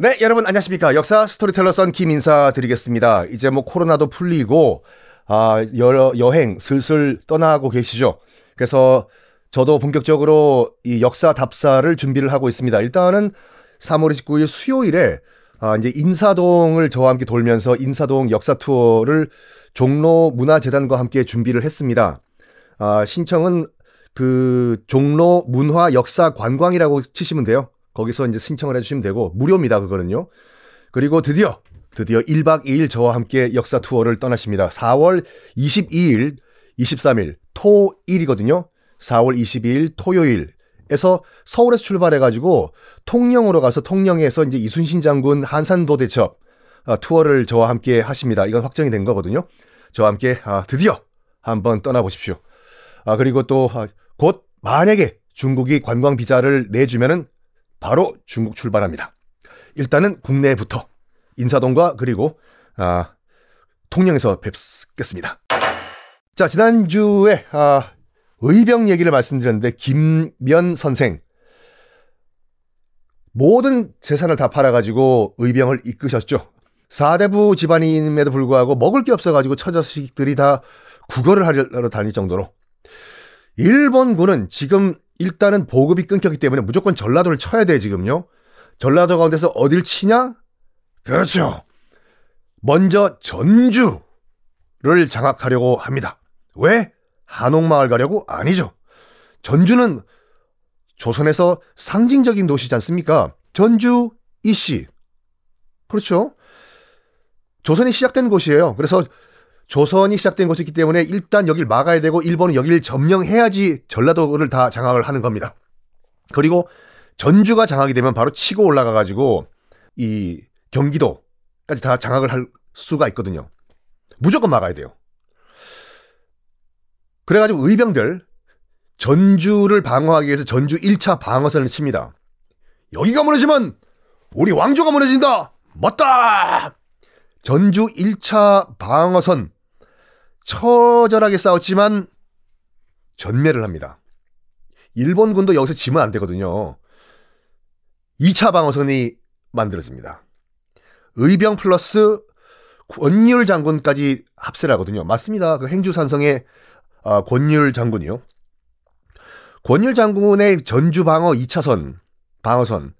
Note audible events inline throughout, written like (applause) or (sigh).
네, 여러분 안녕하십니까. 역사 스토리텔러 선김 인사드리겠습니다. 이제 뭐 코로나도 풀리고, 아, 여러 여행 슬슬 떠나고 계시죠. 그래서 저도 본격적으로 이 역사 답사를 준비를 하고 있습니다. 일단은 3월 29일 수요일에 아, 이제 인사동을 저와 함께 돌면서 인사동 역사 투어를 종로 문화재단과 함께 준비를 했습니다. 아, 신청은 그 종로 문화 역사 관광이라고 치시면 돼요. 거기서 이제 신청을 해주시면 되고 무료입니다. 그거는요. 그리고 드디어 드디어 1박 2일 저와 함께 역사 투어를 떠나십니다. 4월 22일, 23일 토일이거든요. 4월 22일 토요일 에서 서울에서 출발해가지고 통영으로 가서 통영에서 이제 이순신 장군 한산도 대첩 어, 투어를 저와 함께 하십니다. 이건 확정이 된 거거든요. 저와 함께 아, 드디어 한번 떠나보십시오. 아, 그리고 또 곧 만약에 중국이 관광 비자를 내주면은 바로 중국 출발합니다. 일단은 국내부터 인사동과 그리고 아, 통영에서 뵙겠습니다. 자 지난주에 아, 의병 얘기를 말씀드렸는데 김면 선생 모든 재산을 다 팔아가지고 의병을 이끄셨죠. 사대부 집안임에도 불구하고 먹을 게 없어가지고 처자식들이 다 국어를 하러 다닐 정도로 일본군은 지금 일단은 보급이 끊겼기 때문에 무조건 전라도를 쳐야 돼, 지금요. 전라도 가운데서 어딜 치냐? 그렇죠. 먼저 전주를 장악하려고 합니다. 왜? 한옥마을 가려고? 아니죠. 전주는 조선에서 상징적인 도시지 않습니까? 전주 이씨. 그렇죠. 조선이 시작된 곳이에요. 그래서 조선이 시작된 곳이기 때문에 일단 여길 막아야 되고 일본은 여기를 점령해야지 전라도를 다 장악을 하는 겁니다. 그리고 전주가 장악이 되면 바로 치고 올라가 가지고 이 경기도까지 다 장악을 할 수가 있거든요. 무조건 막아야 돼요. 그래가지고 의병들 전주를 방어하기 위해서 전주 1차 방어선을 칩니다. 여기가 무너지면 우리 왕조가 무너진다. 맞다. 전주 1차 방어선 처절하게 싸웠지만 전멸을 합니다. 일본군도 여기서 지면 안 되거든요. 2차 방어선이 만들어집니다. 의병 플러스 권율 장군까지 합세를 하거든요. 맞습니다. 그 행주산성의 아, 권율 장군이요. 권율 장군의 전주 방어 2차선 방어선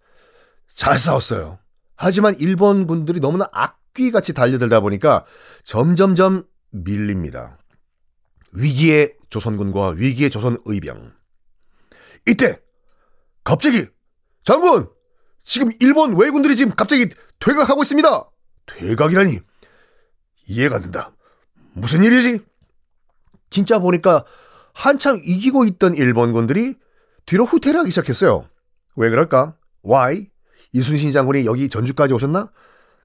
잘 싸웠어요. 하지만 일본 군들이 너무나 악귀같이 달려들다 보니까 점점점 밀립니다. 위기의 조선군과 위기의 조선 의병. 이때 갑자기 장군 지금 일본 왜군들이 지금 갑자기 퇴각하고 있습니다. 퇴각이라니 이해가 안 된다. 무슨 일이지? 진짜 보니까 한참 이기고 있던 일본군들이 뒤로 후퇴를 하기 시작했어요. 왜 그럴까? Why? 이순신 장군이 여기 전주까지 오셨나?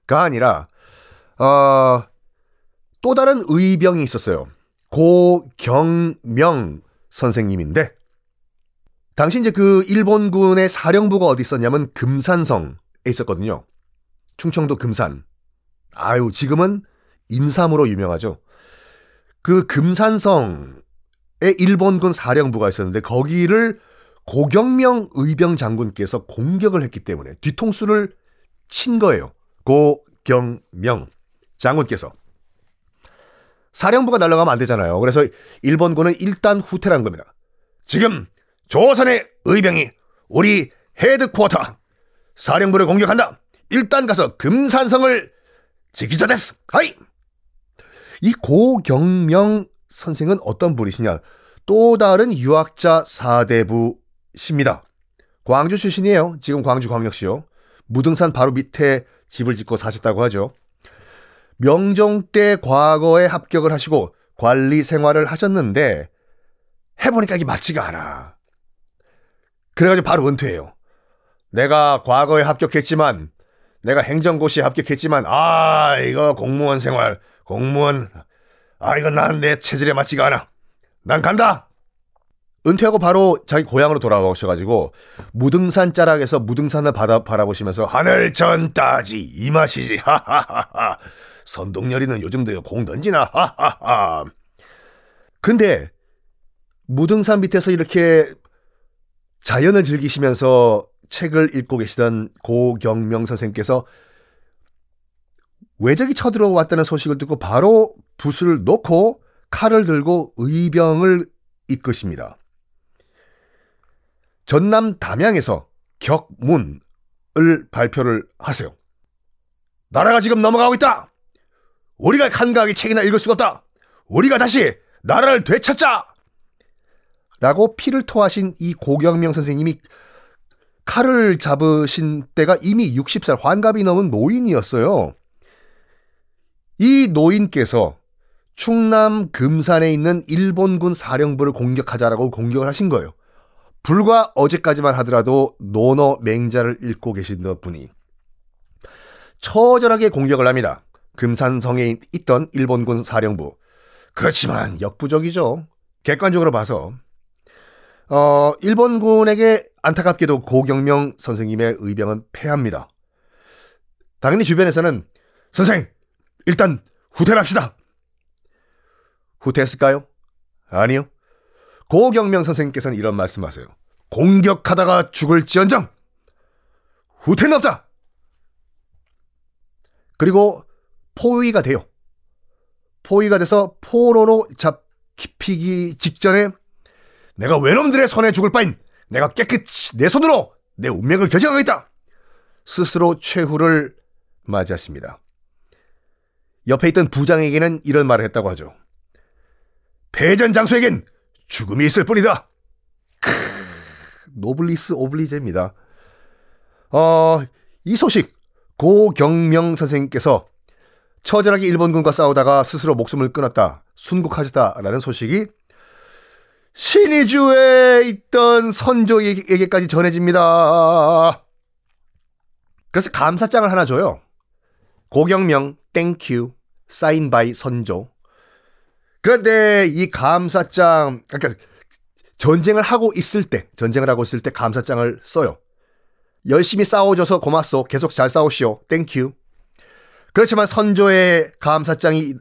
가 아니라 어, 또 다른 의병이 있었어요. 고경명 선생님인데 당시 이제 그 일본군의 사령부가 어디 있었냐면 금산성에 있었거든요. 충청도 금산. 아유, 지금은 인삼으로 유명하죠. 그 금산성에 일본군 사령부가 있었는데 거기를 고경명 의병 장군께서 공격을 했기 때문에 뒤통수를 친 거예요. 고경명 장군께서. 사령부가 날아가면 안 되잖아요. 그래서 일본군은 일단 후퇴를 한 겁니다. 지금 조선의 의병이 우리 헤드쿼터 사령부를 공격한다. 일단 가서 금산성을 지키자 됐어. 하이. 이 고경명 선생은 어떤 분이시냐? 또 다른 유학자 사대부십니다. 광주 출신이에요. 지금 광주 광역시요. 무등산 바로 밑에 집을 짓고 사셨다고 하죠. 명종 때 과거에 합격을 하시고 관리 생활을 하셨는데 해보니까 이게 맞지가 않아. 그래가지고 바로 은퇴해요. 내가 과거에 합격했지만 내가 행정고시에 합격했지만 아 이거 공무원 생활 공무원 아 이건 난 내 체질에 맞지가 않아. 난 간다. 은퇴하고 바로 자기 고향으로 돌아오셔가지고 무등산 자락에서 무등산을 바다, 바라보시면서 하늘 전 따지 이 맛이지 (laughs) 하하하하 선동열이는 요즘도 공 던지나 하하하 근데 무등산 밑에서 이렇게 자연을 즐기시면서 책을 읽고 계시던 고경명 선생님께서 외적이 쳐들어왔다는 소식을 듣고 바로 붓을 놓고 칼을 들고 의병을 이끄십니다. 전남 담양에서 격문을 발표를 하세요. 나라가 지금 넘어가고 있다. 우리가 한가하게 책이나 읽을 수가 없다. 우리가 다시 나라를 되찾자. 라고 피를 토하신 이 고경명 선생님이 칼을 잡으신 때가 이미 60살 환갑이 넘은 노인이었어요. 이 노인께서 충남 금산에 있는 일본군 사령부를 공격하자라고 공격을 하신 거예요. 불과 어제까지만 하더라도 논어 맹자를 읽고 계신 분이 처절하게 공격을 합니다. 금산성에 있던 일본군 사령부. 그렇지만 역부족이죠. 객관적으로 봐서 어, 일본군에게 안타깝게도 고경명 선생님의 의병은 패합니다. 당연히 주변에서는 선생 일단 후퇴를 합시다. 후퇴했을까요? 아니요. 고경명 선생님께서는 이런 말씀하세요. 공격하다가 죽을지언정 후퇴는 없다. 그리고 포위가 돼요. 포위가 돼서 포로로 잡히기 직전에 내가 외놈들의 손에 죽을 바인 내가 깨끗이 내 손으로 내 운명을 결정하겠다. 스스로 최후를 맞이했습니다. 옆에 있던 부장에게는 이런 말을 했다고 하죠. 패전 장수에겐 죽음이 있을 뿐이다. 크, 노블리스 오블리제입니다. 어, 이 소식 고경명 선생님께서 처절하게 일본군과 싸우다가 스스로 목숨을 끊었다. 순국하셨다라는 소식이 신의주에 있던 선조에게까지 전해집니다. 그래서 감사장을 하나 줘요. 고경명 thank you signed by 선조. 그런데 이 감사장 그러니까 전쟁을 하고 있을 때 전쟁을 하고 있을 때 감사장을 써요. 열심히 싸워줘서 고맙소. 계속 잘 싸우시오. Thank you. 그렇지만 선조의 감사장이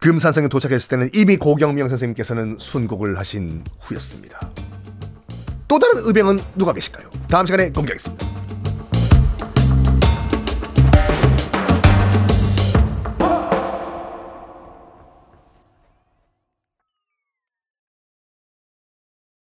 금산성에 도착했을 때는 이미 고경명 선생님께서는 순국을 하신 후였습니다. 또 다른 의병은 누가 계실까요? 다음 시간에 공개하겠습니다.